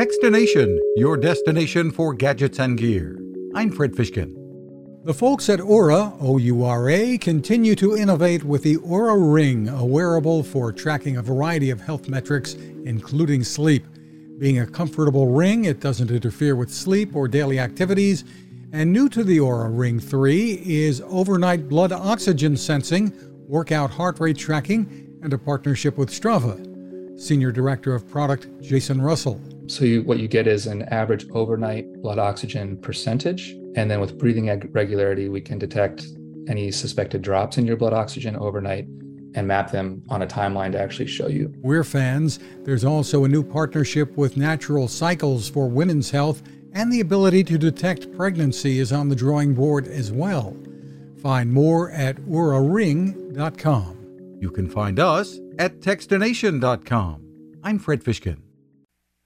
Techstination, your destination for gadgets and gear. I'm Fred Fishkin. The folks at Oura, O U R A, continue to innovate with the Oura Ring, a wearable for tracking a variety of health metrics, including sleep. Being a comfortable ring, it doesn't interfere with sleep or daily activities. And new to the Oura Ring 3 is overnight blood oxygen sensing, workout heart rate tracking, and a partnership with Strava. Senior Director of Product Jason Russell. So, you, what you get is an average overnight blood oxygen percentage. And then with breathing regularity, we can detect any suspected drops in your blood oxygen overnight and map them on a timeline to actually show you. We're fans. There's also a new partnership with Natural Cycles for women's health, and the ability to detect pregnancy is on the drawing board as well. Find more at ouraring.com. You can find us at techstination.com. I'm Fred Fishkin.